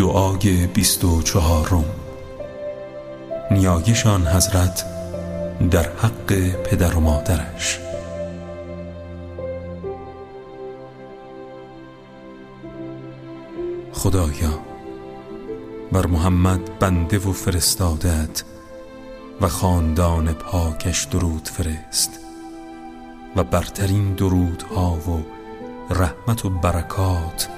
دعای بیست و چهارم نیایشان حضرت در حق پدر و مادرش. خدایا بر محمد بنده و فرستادت و خاندان پاکش درود فرست و برترین درودها و رحمت و برکات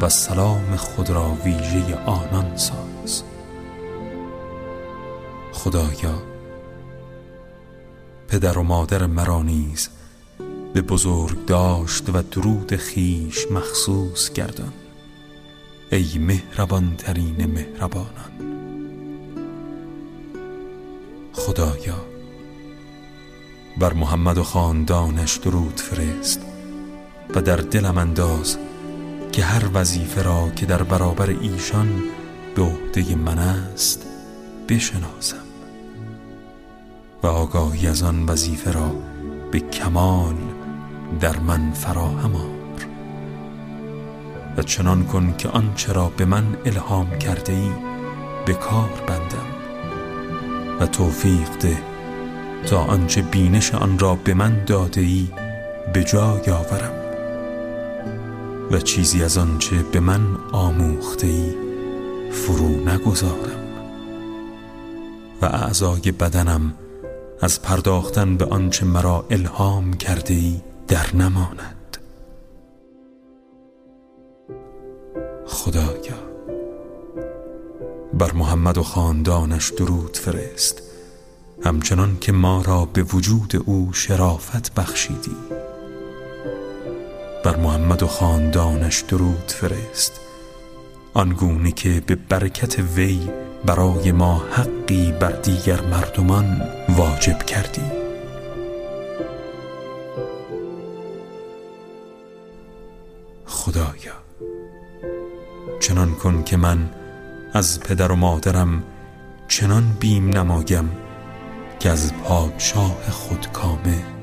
و سلام خود را ویژه آنان ساز. خدایا پدر و مادر مرا نیز به بزرگ داشت و درود خیش مخصوص گردان. ای مهربان ترین مهربانان. خدایا بر محمد و خاندانش درود فرست و در دلم انداز که هر وظیفه را که در برابر ایشان به عهده من است بشناسم. و آگاهی از آن وظیفه را به کمال در من فراهم آر. و چنان کن که آنچه را به من الهام کرده ای به کار بندم. و توفیق ده تا آنچه بینش آن را به من داده ای به جای آورم. و چیزی از آنچه به من آموخته ای فرو نگذارم. و اعضای بدنم از پرداختن به آنچه مرا الهام کرده ای در نماند. خدایا بر محمد و خاندانش درود فرست. همچنان که ما را به وجود او شرافت بخشیدی. بر محمد و خاندانش درود فرست. آنگونه که به برکت وی برای ما حقی بر دیگر مردمان واجب کردی. خدایا چنان کن که من از پدر و مادرم چنان بیم نمایم که از پادشاه خود کامه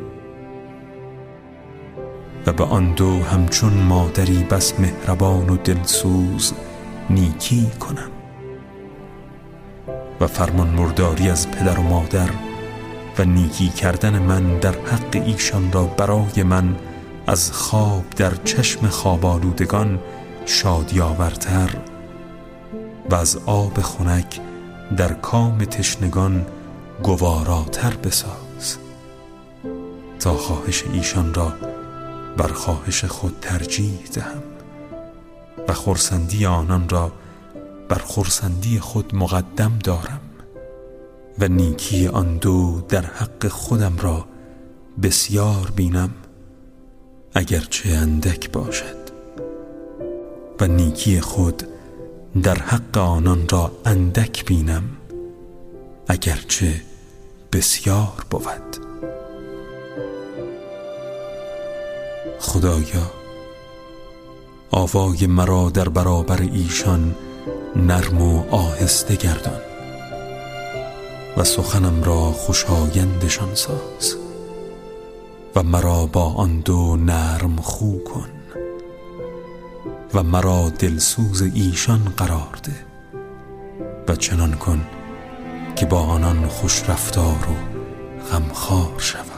و به آن دو همچون مادری بس مهربان و دلسوز نیکی کنم. و فرمان مرداری از پدر و مادر و نیکی کردن من در حق ایشان را برای من از خواب در چشم خواب آلودگان شادیاورتر و از آب خنک در کام تشنگان گواراتر بساز تا خواهش ایشان را بر خواهش خود ترجیح دهم و خورسندی آنان را بر خورسندی خود مقدم دارم و نیکی آن دو در حق خودم را بسیار بینم اگرچه اندک باشد و نیکی خود در حق آنان را اندک بینم اگرچه بسیار بود. خدایا آوای مرا در برابر ایشان نرم و آهسته گردان و سخنم را خوشایندشان ساز و مرا با آن دو نرم خو کن و مرا دلسوز ایشان قرار ده و چنان کن که با آنان خوش رفتار و غمخوار شوم.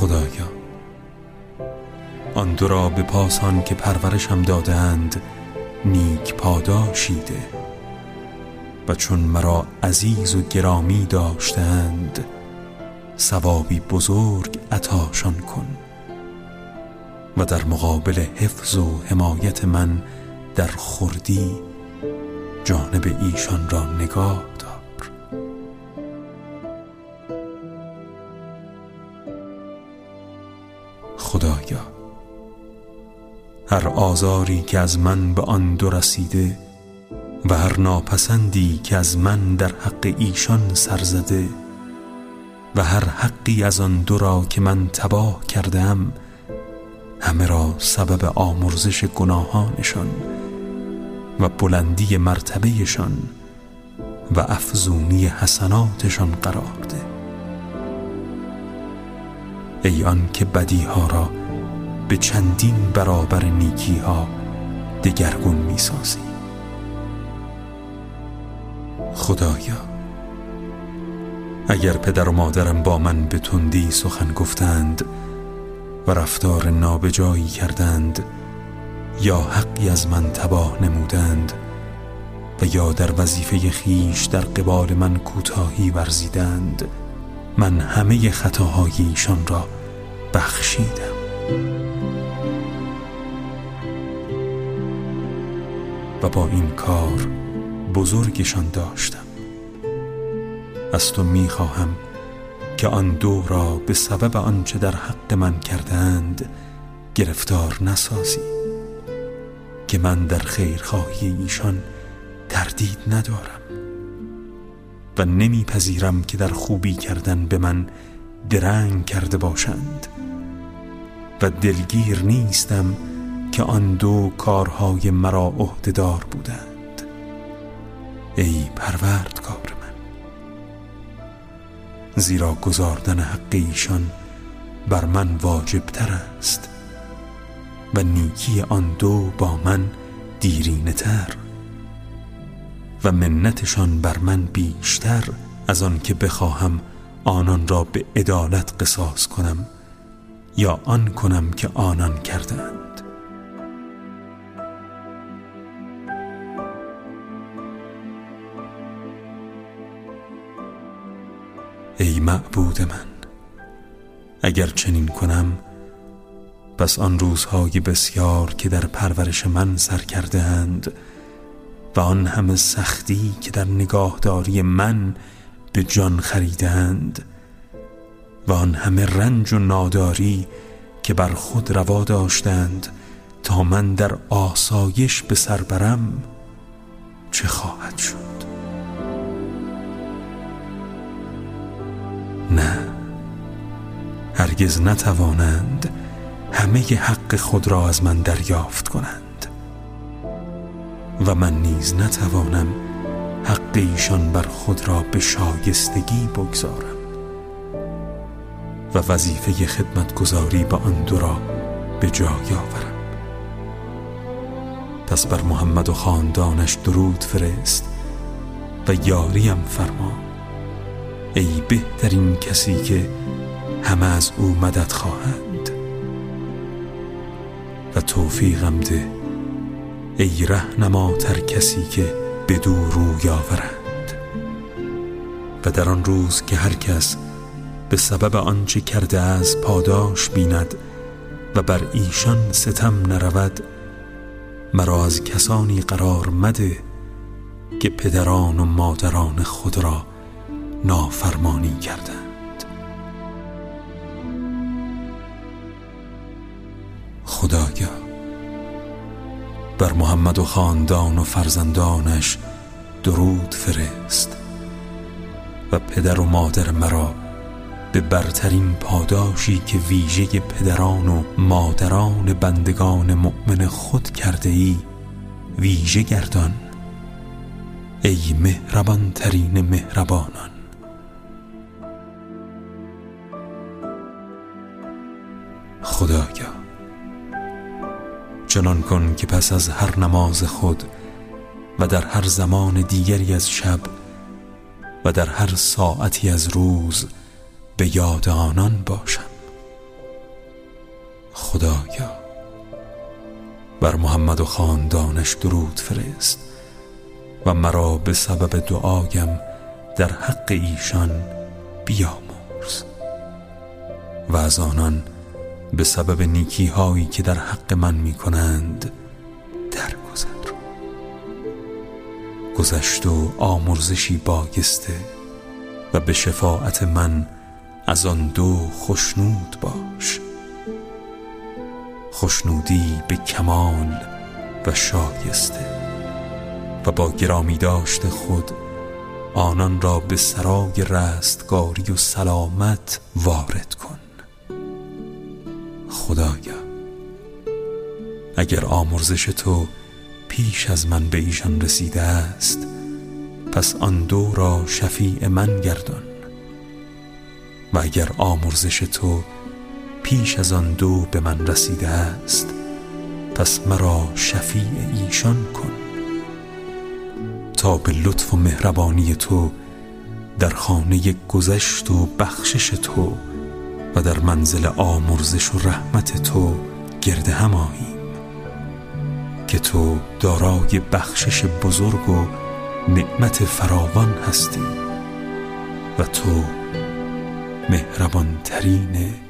خدایا. آن دو را به پاسان که پرورشم دادند نیک پاداشیده و چون مرا عزیز و گرامی داشتند ثوابی بزرگ عطاشان کن و در مقابل حفظ و حمایت من در خردی جانب ایشان را نگاه دار. هر آزاری که از من به آن دو رسیده و هر ناپسندی که از من در حق ایشان سرزده و هر حقی از آن دو را که من تباه کردم همه را سبب آمرزش گناهانشان و بلندی مرتبهشان و افزونی حسناتشان قرار ده. ای آن که بدیها را به چندین برابر نیکی ها دگرگون می سازی خدایا اگر پدر و مادرم با من به تندی سخن گفتند و رفتار نابجایی کردند یا حقی از من تباه نمودند و یا در وظیفه خیش در قبال من کوتاهی ورزیدند من همه خطاهای ایشان را بخشیدم. و با این کار بزرگشان داشتم. از تو می‌خواهم که آن دو را به سبب آنچه در حق من کردند گرفتار نسازی که من در خیرخواهی ایشان تردید ندارم و نمیپذیرم که در خوبی کردن به من درنگ کرده باشند. و دلگیر نیستم که آن دو کارهای مرا عهدهدار بودند. ای پروردگار من زیرا گذاردن حق ایشان بر من واجب تر است و نیکی آن دو با من دیرینه تر و منتشان بر من بیشتر از آن که بخواهم آنان را به عدالت قصاص کنم. یا آن کنم که آنان کردند ای معبود من اگر چنین کنم پس آن روزهای بسیار که در پرورش من سر کرده اند و آن همه سختی که در نگاهداری من به جان خریدند و آن همه رنج و ناداری که بر خود روا داشتند تا من در آسایش به سر برم چه خواهد شد؟ نه هرگز نتوانند همه حق خود را از من دریافت کنند. و من نیز نتوانم حق ایشان بر خود را به شایستگی بگذارم. و وظیفه خدمتگذاری به آن دو را به جای آورم پس بر محمد و خاندانش درود فرست و یاریم فرما ای بهترین کسی که همه از او مدد خواهند. و توفیقم ده ای تر کسی که بدو روی آورند. و در آن روز که هر کس به سبب آنچه کرده از پاداش بیند و بر ایشان ستم نرود مرا از کسانی قرار مده که پدران و مادران خود را نافرمانی کردند. خدایا بر محمد و خاندان و فرزندانش درود فرست و پدر و مادر مرا به برترین پاداشی که ویژه پدران و مادران بندگان مؤمن خود کرده ای ویژه گردان. ای مهربان ترین مهربانان. خدایا چنان کن که پس از هر نماز خود و در هر زمان دیگری از شب و در هر ساعتی از روز به یاد آنان باشم. خدایا بر محمد و خاندانش درود فرست و مرا به سبب دعایم در حق ایشان بیامرز و از آنان به سبب نیکی هایی که در حق من می کنند درگذر. گذشت و آمرزشی باگسته و به شفاعت من از آن دو خشنود باش. خشنودی به کمال و شایسته و با گرامی داشت خود آنان را به سرای رستگاری و سلامت وارد کن. خدایا اگر آمرزش تو پیش از من به ایشان رسیده است پس آن دو را شفیع من گردان. و اگر آمرزش تو پیش از آن دو به من رسیده است؟ پس مرا شفیع ایشان کن. تا به لطف و مهربانی تو در خانه گذشت و بخشش تو و در منزل آمرزش و رحمت تو گرد هم که تو دارای بخشش بزرگ و نعمت فراوان هستی و تو مهربان ترین